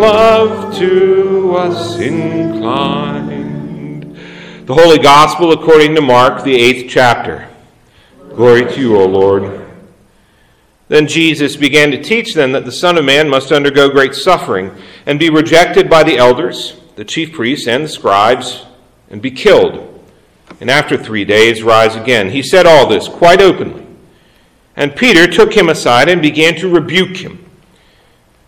love to us inclined. The Holy Gospel according to Mark, the eighth chapter. Glory to you, O Lord. Then Jesus began to teach them that the Son of Man must undergo great suffering and be rejected by the elders, the chief priests, and the scribes, and be killed, and after three days rise again. He said all this quite openly. And Peter took him aside and began to rebuke him.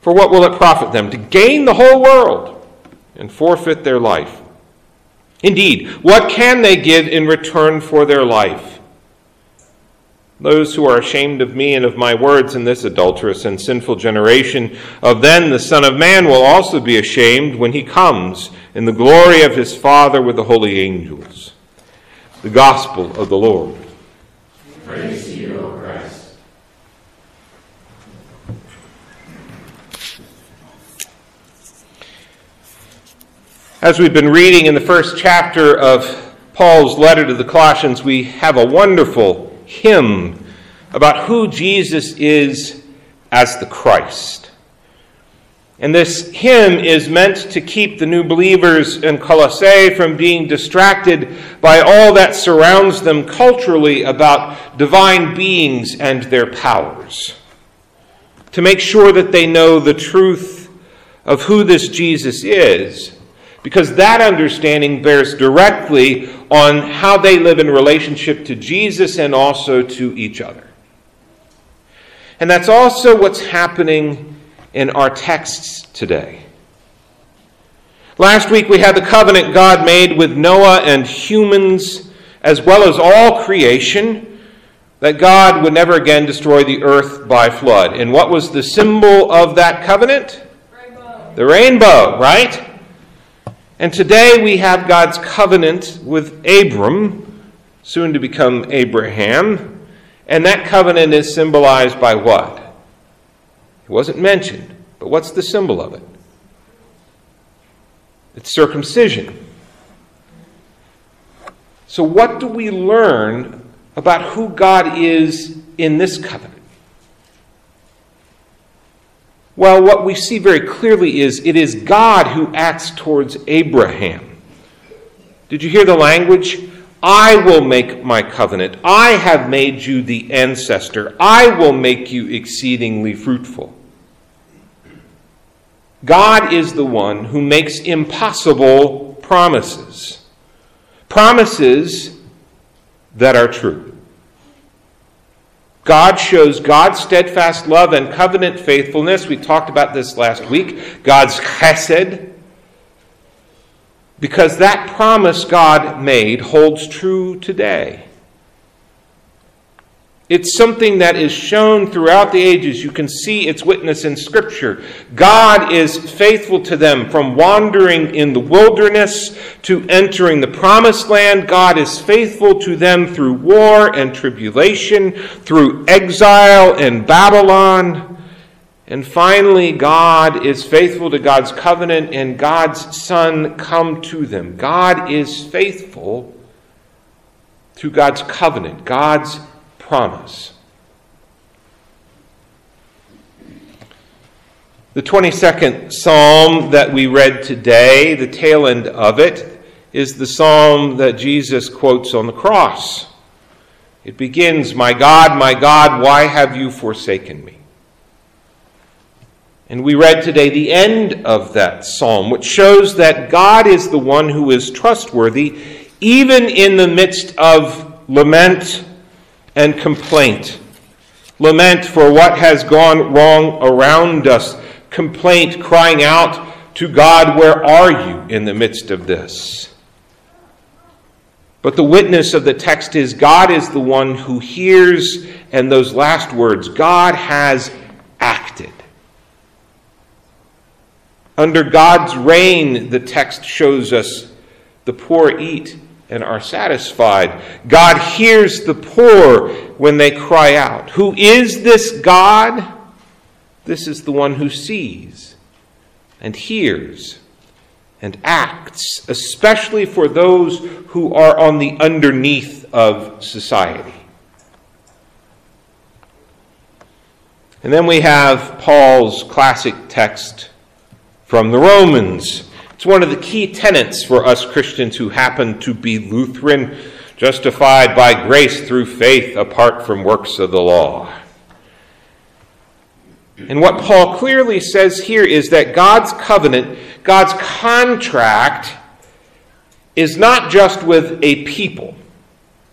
For what will it profit them to gain the whole world and forfeit their life? Indeed, what can they give in return for their life? Those who are ashamed of me and of my words in this adulterous and sinful generation, of them the Son of Man will also be ashamed when he comes in the glory of his Father with the holy angels. The Gospel of the Lord. Praise to you, O Christ. As we've been reading in the first chapter of Paul's letter to the Colossians, we have a wonderful hymn about who Jesus is as the Christ. And this hymn is meant to keep the new believers in Colossae from being distracted by all that surrounds them culturally about divine beings and their powers. To make sure that they know the truth of who this Jesus is because that understanding bears directly on how they live in relationship to Jesus and also to each other. And that's also what's happening in our texts today. Last week we had the covenant God made with Noah and humans, as well as all creation, that God would never again destroy the earth by flood. And what was the symbol of that covenant? Rainbow. The rainbow, right? And today we have God's covenant with Abram, soon to become Abraham. And that covenant is symbolized by what? It wasn't mentioned, but what's the symbol of it? It's circumcision. So, what do we learn about who God is in this covenant? Well, what we see very clearly is it is God who acts towards Abraham. Did you hear the language? I will make my covenant. I have made you the ancestor. I will make you exceedingly fruitful. God is the one who makes impossible promises. Promises that are true. God shows God's steadfast love and covenant faithfulness. We talked about this last week. God's chesed. Because that promise God made holds true today. It's something that is shown throughout the ages. You can see its witness in Scripture. God is faithful to them from wandering in the wilderness to entering the promised land. God is faithful to them through war and tribulation, through exile in Babylon. And finally, God is faithful to God's covenant, and God's Son come to them. God is faithful to God's covenant, God's promise. The 22nd psalm that we read today, the tail end of it, is the psalm that Jesus quotes on the cross. It begins, My God, my God, why have you forsaken me? And we read today the end of that psalm, which shows that God is the one who is trustworthy, even in the midst of lament and complaint. Lament for what has gone wrong around us. Complaint, crying out to God, Where are you in the midst of this? But the witness of the text is God is the one who hears, and those last words God has acted. Under God's reign, the text shows us the poor eat and are satisfied. God hears the poor when they cry out. Who is this God? This is the one who sees and hears and acts, especially for those who are on the underneath of society. And then we have Paul's classic text from the Romans. It's one of the key tenets for us Christians who happen to be Lutheran, justified by grace through faith apart from works of the law. And what Paul clearly says here is that God's covenant, God's contract, is not just with a people,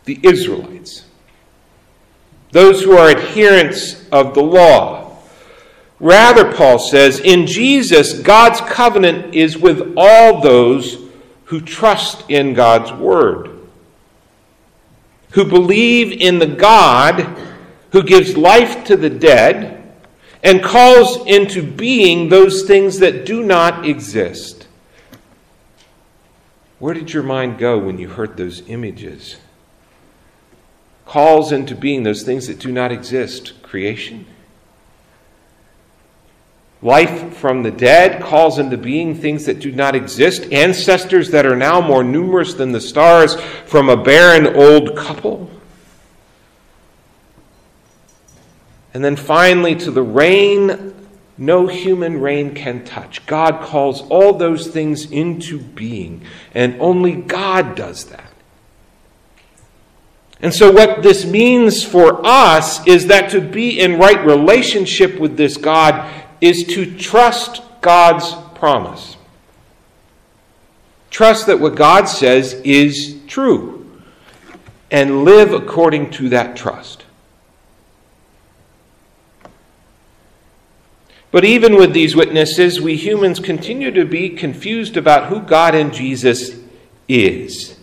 the Israelites, those who are adherents of the law. Rather, Paul says, in Jesus, God's covenant is with all those who trust in God's word, who believe in the God who gives life to the dead and calls into being those things that do not exist. Where did your mind go when you heard those images? Calls into being those things that do not exist creation. Life from the dead calls into being things that do not exist, ancestors that are now more numerous than the stars from a barren old couple. And then finally, to the reign no human reign can touch. God calls all those things into being, and only God does that. And so, what this means for us is that to be in right relationship with this God is to trust God's promise. Trust that what God says is true, and live according to that trust. But even with these witnesses, we humans continue to be confused about who God and Jesus is.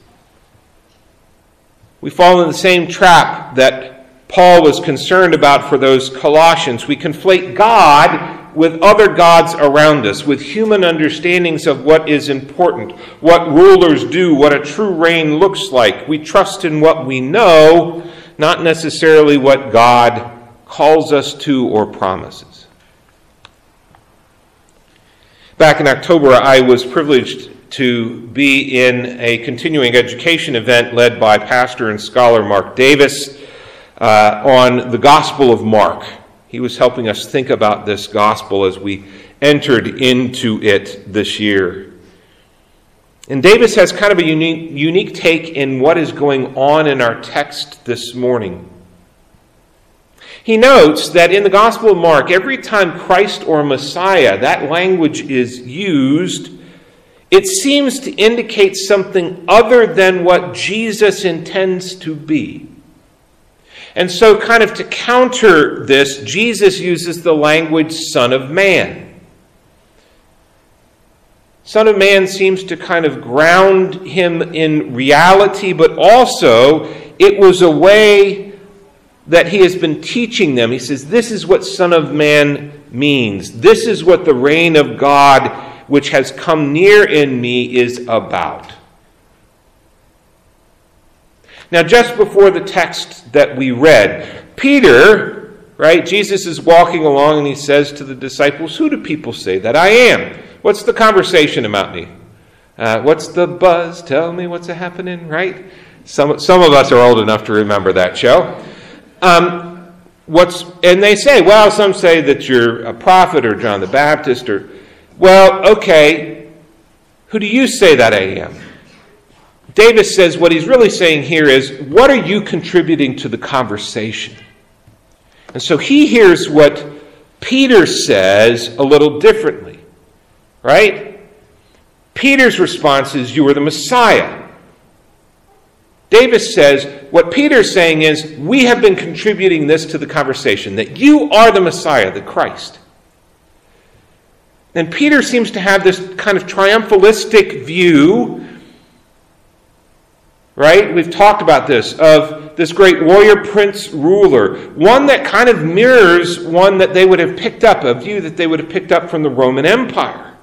We fall in the same trap that Paul was concerned about for those Colossians. We conflate God with other gods around us, with human understandings of what is important, what rulers do, what a true reign looks like. We trust in what we know, not necessarily what God calls us to or promises. Back in October, I was privileged to be in a continuing education event led by pastor and scholar Mark Davis uh, on the Gospel of Mark. He was helping us think about this gospel as we entered into it this year. And Davis has kind of a unique, unique take in what is going on in our text this morning. He notes that in the Gospel of Mark, every time Christ or Messiah, that language is used, it seems to indicate something other than what Jesus intends to be. And so, kind of to counter this, Jesus uses the language Son of Man. Son of Man seems to kind of ground him in reality, but also it was a way that he has been teaching them. He says, This is what Son of Man means. This is what the reign of God, which has come near in me, is about. Now, just before the text that we read, Peter, right, Jesus is walking along and he says to the disciples, Who do people say that I am? What's the conversation about me? Uh, what's the buzz? Tell me what's happening, right? Some, some of us are old enough to remember that show. Um, what's and they say, well, some say that you're a prophet or John the Baptist or, well, okay, who do you say that I am? Davis says what he's really saying here is, what are you contributing to the conversation? And so he hears what Peter says a little differently, right? Peter's response is, You are the Messiah. Davis says, what Peter's saying is, we have been contributing this to the conversation, that you are the Messiah, the Christ. And Peter seems to have this kind of triumphalistic view, right? We've talked about this, of this great warrior prince ruler, one that kind of mirrors one that they would have picked up, a view that they would have picked up from the Roman Empire.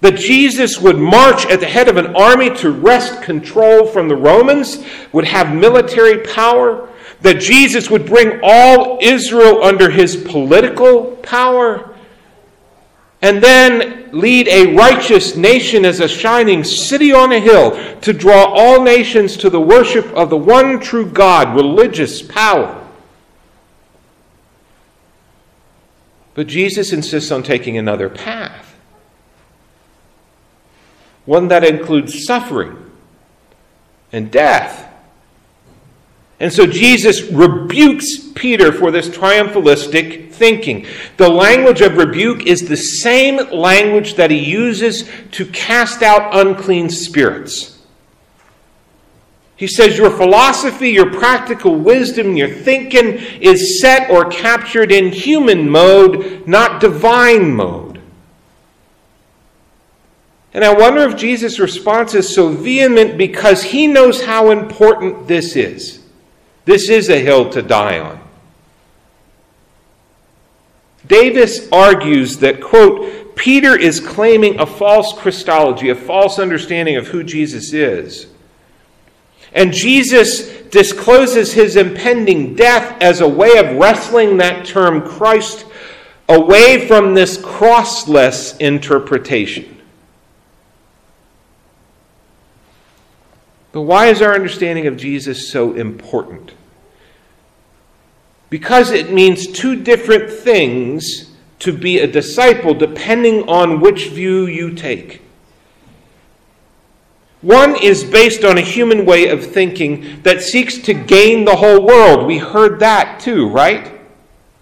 That Jesus would march at the head of an army to wrest control from the Romans, would have military power, that Jesus would bring all Israel under his political power, and then lead a righteous nation as a shining city on a hill to draw all nations to the worship of the one true God, religious power. But Jesus insists on taking another path, one that includes suffering and death. And so Jesus rebukes Peter for this triumphalistic thinking. The language of rebuke is the same language that he uses to cast out unclean spirits. He says, Your philosophy, your practical wisdom, your thinking is set or captured in human mode, not divine mode. And I wonder if Jesus' response is so vehement because he knows how important this is. This is a hill to die on. Davis argues that, quote, Peter is claiming a false Christology, a false understanding of who Jesus is. And Jesus discloses his impending death as a way of wrestling that term Christ away from this crossless interpretation. But why is our understanding of Jesus so important? Because it means two different things to be a disciple depending on which view you take. One is based on a human way of thinking that seeks to gain the whole world. We heard that too, right?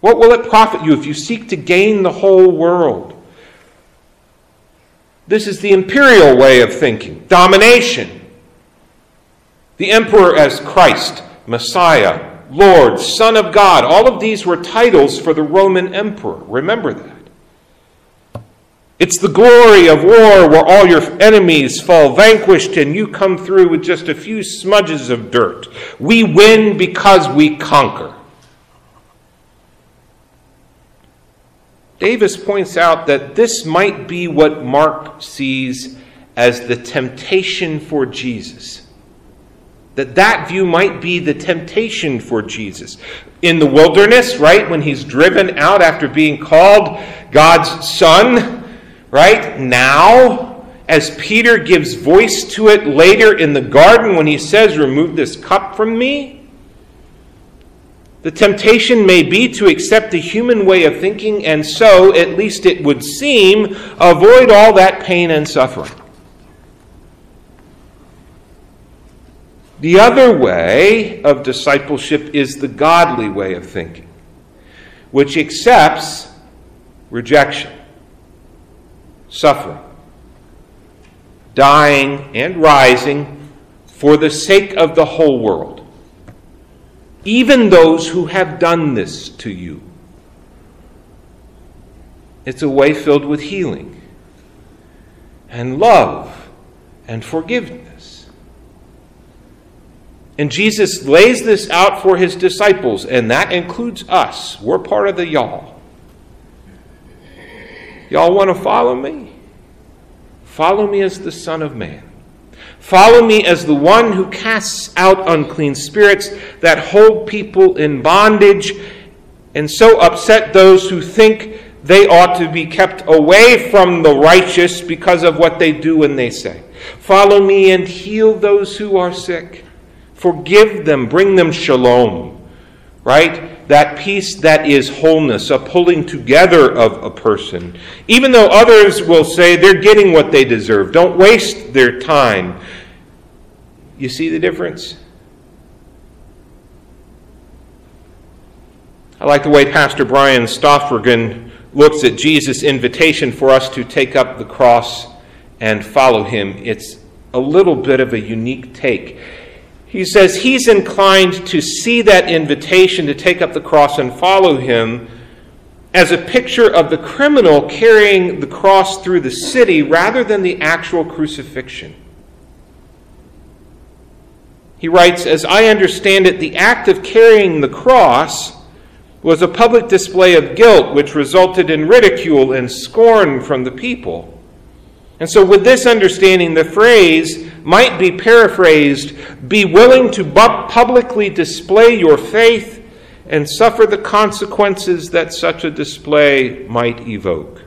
What will it profit you if you seek to gain the whole world? This is the imperial way of thinking domination. The emperor as Christ, Messiah, Lord, Son of God. All of these were titles for the Roman emperor. Remember that. It's the glory of war where all your enemies fall vanquished and you come through with just a few smudges of dirt. We win because we conquer. Davis points out that this might be what Mark sees as the temptation for Jesus. That that view might be the temptation for Jesus. In the wilderness, right, when he's driven out after being called God's son, right? Now, as Peter gives voice to it later in the garden when he says, Remove this cup from me. The temptation may be to accept the human way of thinking and so, at least it would seem, avoid all that pain and suffering. The other way of discipleship is the godly way of thinking, which accepts rejection, suffering, dying, and rising for the sake of the whole world, even those who have done this to you. It's a way filled with healing and love and forgiveness. And Jesus lays this out for his disciples, and that includes us. We're part of the y'all. Y'all want to follow me? Follow me as the Son of Man. Follow me as the one who casts out unclean spirits that hold people in bondage and so upset those who think they ought to be kept away from the righteous because of what they do and they say. Follow me and heal those who are sick. Forgive them, bring them shalom, right? That peace that is wholeness, a pulling together of a person. Even though others will say they're getting what they deserve, don't waste their time. You see the difference? I like the way Pastor Brian Stoffregen looks at Jesus' invitation for us to take up the cross and follow him. It's a little bit of a unique take. He says he's inclined to see that invitation to take up the cross and follow him as a picture of the criminal carrying the cross through the city rather than the actual crucifixion. He writes, As I understand it, the act of carrying the cross was a public display of guilt which resulted in ridicule and scorn from the people. And so, with this understanding, the phrase might be paraphrased be willing to publicly display your faith and suffer the consequences that such a display might evoke.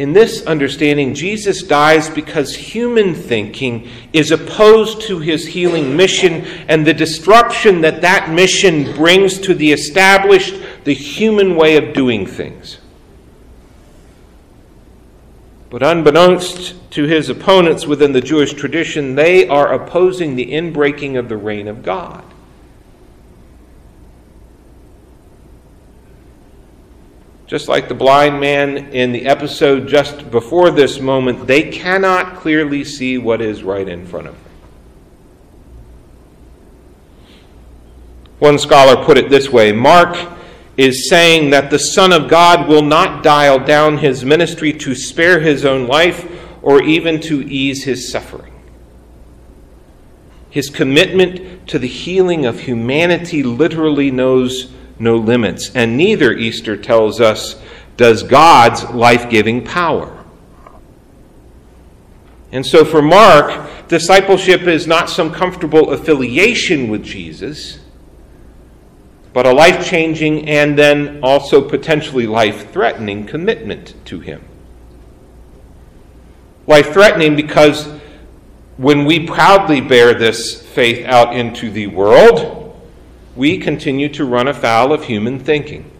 In this understanding, Jesus dies because human thinking is opposed to his healing mission and the disruption that that mission brings to the established, the human way of doing things. But unbeknownst to his opponents within the Jewish tradition, they are opposing the inbreaking of the reign of God. Just like the blind man in the episode just before this moment, they cannot clearly see what is right in front of them. One scholar put it this way Mark is saying that the Son of God will not dial down his ministry to spare his own life or even to ease his suffering. His commitment to the healing of humanity literally knows no limits. And neither, Easter tells us, does God's life giving power. And so for Mark, discipleship is not some comfortable affiliation with Jesus, but a life changing and then also potentially life threatening commitment to Him. Life threatening because when we proudly bear this faith out into the world, we continue to run afoul of human thinking,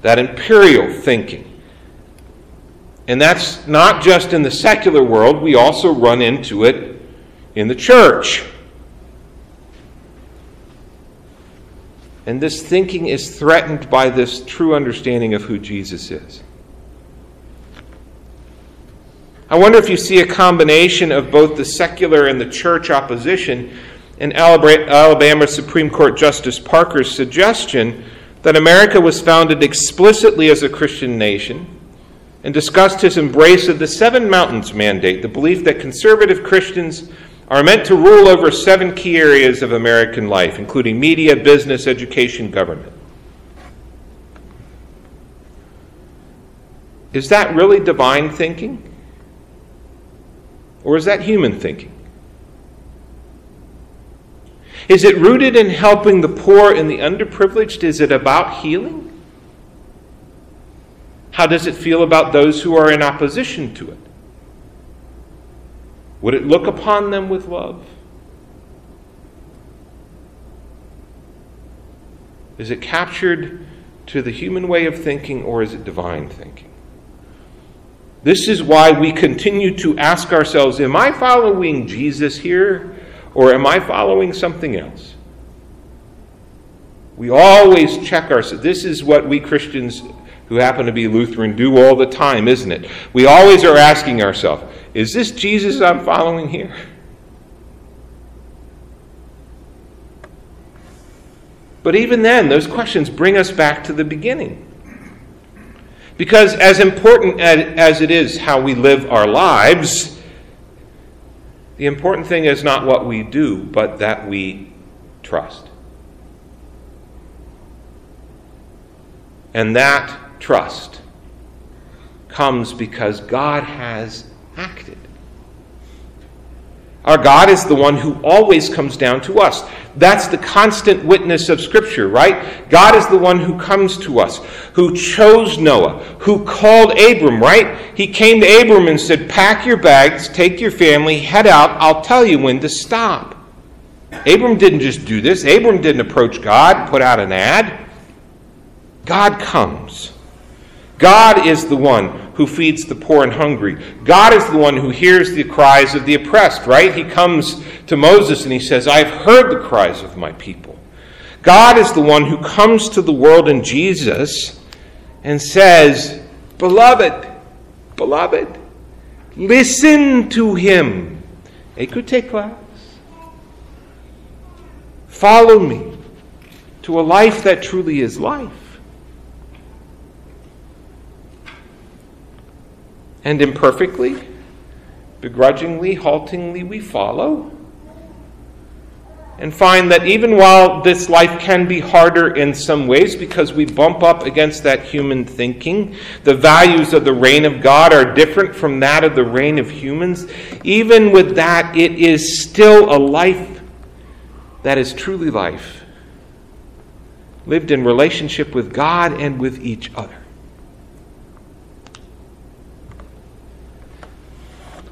that imperial thinking. And that's not just in the secular world, we also run into it in the church. And this thinking is threatened by this true understanding of who Jesus is. I wonder if you see a combination of both the secular and the church opposition in Alabama Supreme Court Justice Parker's suggestion that America was founded explicitly as a Christian nation and discussed his embrace of the Seven Mountains Mandate, the belief that conservative Christians are meant to rule over seven key areas of American life, including media, business, education, government. Is that really divine thinking? Or is that human thinking? Is it rooted in helping the poor and the underprivileged? Is it about healing? How does it feel about those who are in opposition to it? Would it look upon them with love? Is it captured to the human way of thinking or is it divine thinking? This is why we continue to ask ourselves Am I following Jesus here or am I following something else? We always check ourselves. This is what we Christians who happen to be Lutheran do all the time, isn't it? We always are asking ourselves, is this Jesus I'm following here? But even then, those questions bring us back to the beginning. Because, as important as it is how we live our lives, the important thing is not what we do, but that we trust. And that trust comes because God has acted. Our God is the one who always comes down to us. That's the constant witness of Scripture, right? God is the one who comes to us, who chose Noah, who called Abram, right? He came to Abram and said, Pack your bags, take your family, head out. I'll tell you when to stop. Abram didn't just do this, Abram didn't approach God, put out an ad. God comes. God is the one who feeds the poor and hungry. God is the one who hears the cries of the oppressed, right? He comes to Moses and he says, I've heard the cries of my people. God is the one who comes to the world in Jesus and says, Beloved, beloved, listen to him. Écoutez class. Follow me to a life that truly is life. And imperfectly, begrudgingly, haltingly we follow. and find that even while this life can be harder in some ways because we bump up against that human thinking, the values of the reign of God are different from that of the reign of humans, even with that, it is still a life that is truly life, lived in relationship with God and with each other.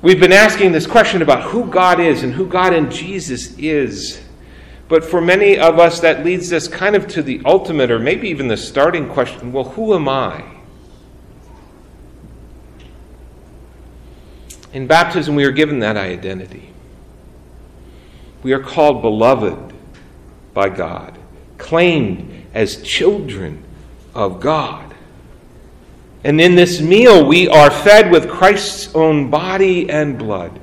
We've been asking this question about who God is and who God in Jesus is. But for many of us, that leads us kind of to the ultimate, or maybe even the starting question well, who am I? In baptism, we are given that identity. We are called beloved by God, claimed as children of God. And in this meal, we are fed with Christ's own body and blood.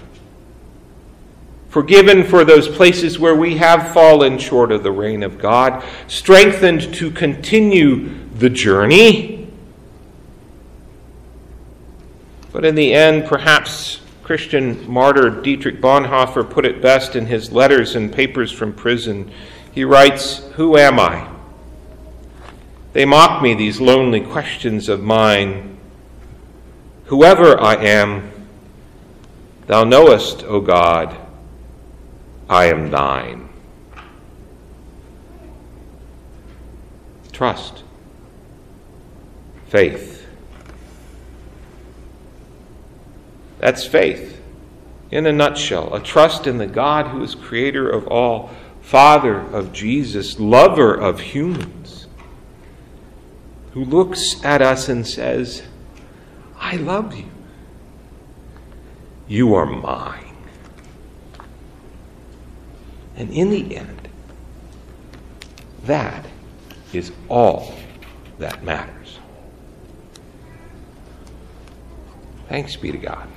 Forgiven for those places where we have fallen short of the reign of God, strengthened to continue the journey. But in the end, perhaps Christian martyr Dietrich Bonhoeffer put it best in his letters and papers from prison. He writes, Who am I? They mock me, these lonely questions of mine. Whoever I am, thou knowest, O God, I am thine. Trust, faith. That's faith in a nutshell a trust in the God who is creator of all, Father of Jesus, lover of humans who looks at us and says, I love you. You are mine. And in the end, that is all that matters. Thanks be to God.